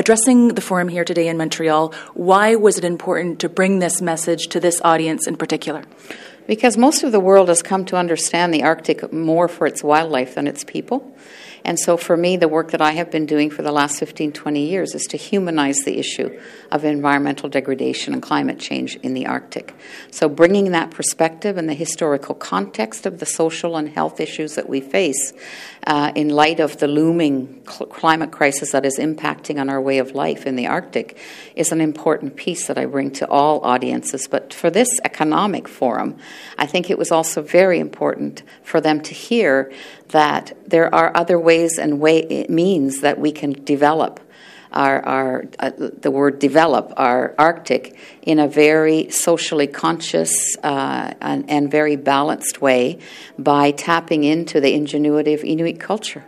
addressing the forum here today in Montreal, why was it important to bring this message to this audience in particular? Because most of the world has come to understand the Arctic more for its wildlife than its people. And so, for me, the work that I have been doing for the last 15, 20 years is to humanize the issue of environmental degradation and climate change in the Arctic. So, bringing that perspective and the historical context of the social and health issues that we face uh, in light of the looming cl- climate crisis that is impacting on our way of life in the Arctic is an important piece that I bring to all audiences. But for this economic forum, I think it was also very important for them to hear that there are other ways and way, means that we can develop our, our uh, the word develop our Arctic in a very socially conscious uh, and, and very balanced way by tapping into the ingenuity of Inuit culture.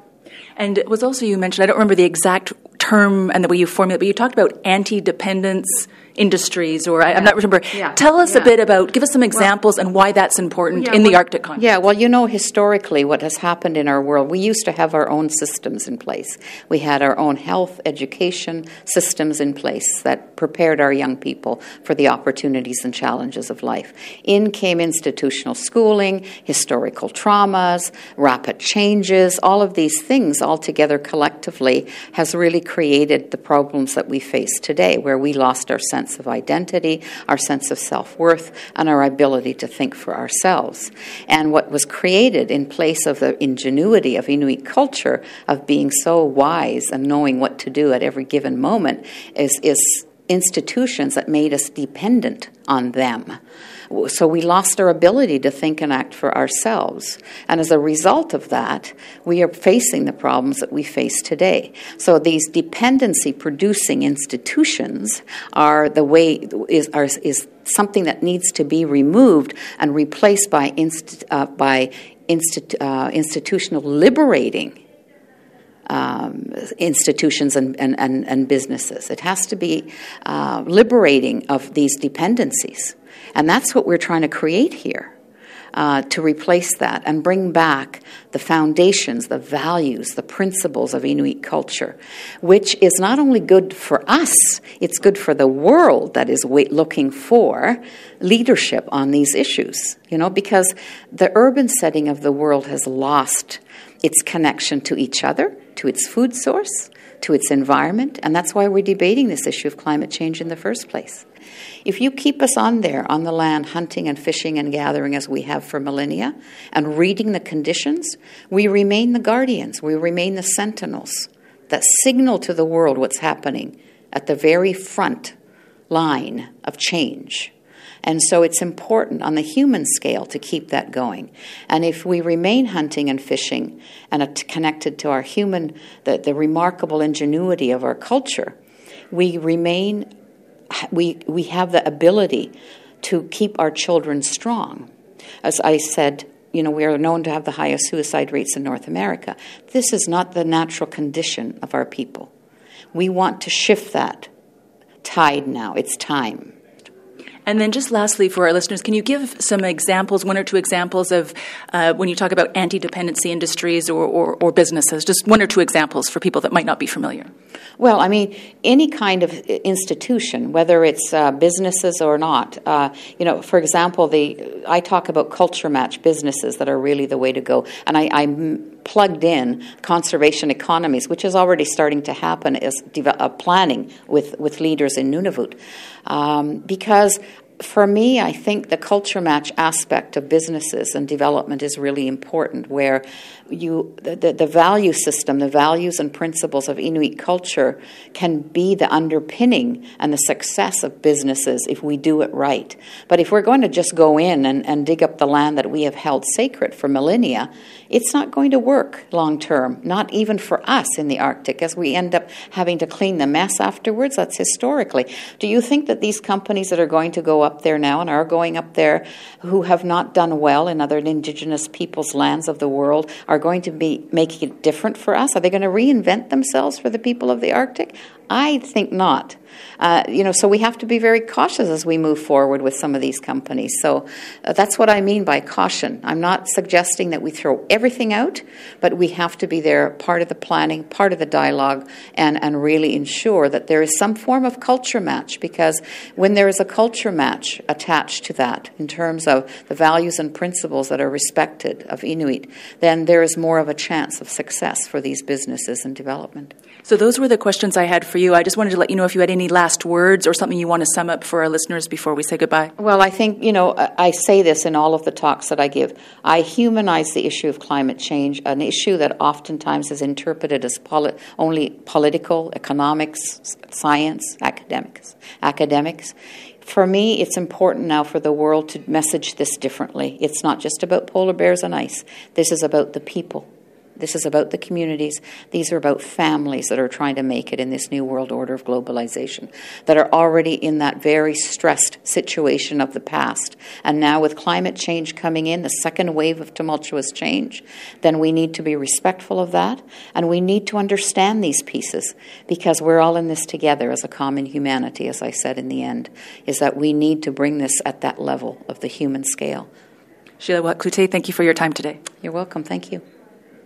And it was also you mentioned I don't remember the exact term and the way you formulate, but you talked about anti-dependence industries, or I, am not remember. Yeah. Tell us Yeah. a bit about, give us some examples and why that's important in the Arctic context. Yeah, well, you know, historically, what has happened in our world, we used to have our own systems in place. We had our own health, education systems in place that prepared our young people for the opportunities and challenges of life. In came institutional schooling, historical traumas, rapid changes, all of these things all together collectively has really created the problems that we face today, where we lost our sense of identity, our sense of self worth, and our ability to think for ourselves. And what was created in place of the ingenuity of Inuit culture of being so wise and knowing what to do at every given moment is, is institutions that made us dependent on them. So we lost our ability to think and act for ourselves. And as a result of that, we are facing the problems that we face today. So these dependency producing institutions are the way is are, is something that needs to be removed and replaced by inst, uh, by instit, uh, institutional liberating um, institutions and, and, and, and, businesses. It has to be uh, liberating of these dependencies. And that's what we're trying to create here. Uh, to replace that and bring back the foundations, the values, the principles of Inuit culture, which is not only good for us, it's good for the world that is looking for leadership on these issues. You know, because the urban setting of the world has lost its connection to each other, to its food source, to its environment, and that's why we're debating this issue of climate change in the first place. If you keep us on there, on the land, hunting and fishing and gathering as we have for millennia, and reading the conditions, we remain the guardians, we remain the sentinels that signal to the world what's happening at the very front line of change. And so it's important on the human scale to keep that going. And if we remain hunting and fishing and connected to our human, the, the remarkable ingenuity of our culture, we remain, we, we have the ability to keep our children strong. As I said, you know, we are known to have the highest suicide rates in North America. This is not the natural condition of our people. We want to shift that tide now. It's time. And then, just lastly, for our listeners, can you give some examples, one or two examples of uh, when you talk about anti dependency industries or, or, or, businesses? Just one or two examples for people that might not be familiar. Well, I mean, any kind of institution, whether it's uh, businesses or not. Uh, you know, for example, the I talk about culture match businesses that are really the way to go, and I, I'm plugged in conservation economies, which is already starting to happen is de- uh, planning with, with leaders in Nunavut. Um, because for me, I think the culture match aspect of businesses and development is really important, where you the, the value system, the values and principles of Inuit culture can be the underpinning and the success of businesses if we do it right. But if we're going to just go in and, and dig up the land that we have held sacred for millennia, it's not going to work long term, not even for us in the Arctic, as we end up having to clean the mess afterwards. That's historically. Do you think that these companies that are going to go up there now and are going up there who have not done well in other indigenous peoples' lands of the world are going to be making it different for us? Are they going to reinvent themselves for the people of the Arctic? I think not. Uh, you know, so we have to be very cautious as we move forward with some of these companies. So uh, that's what I mean by caution. I'm not suggesting that we throw everything out, but we have to be there, part of the planning, part of the dialogue, and, and really ensure that there is some form of culture match. Because when there is a culture match attached to that, in terms of the values and principles that are respected of Inuit, then there is more of a chance of success for these businesses and development. So those were the questions I had for you. I just wanted to let you know if you had any last words or something you want to sum up for our listeners before we say goodbye. Well, I think, you know, I say this in all of the talks that I give. I humanize the issue of climate change, an issue that oftentimes is interpreted as poli- only political, economics, science, academics. Academics. For me, it's important now for the world to message this differently. It's not just about polar bears and ice. This is about the people this is about the communities. These are about families that are trying to make it in this new world order of globalization, that are already in that very stressed situation of the past. And now, with climate change coming in, the second wave of tumultuous change, then we need to be respectful of that. And we need to understand these pieces because we're all in this together as a common humanity, as I said in the end, is that we need to bring this at that level of the human scale. Sheila Watt Cloutier, thank you for your time today. You're welcome. Thank you.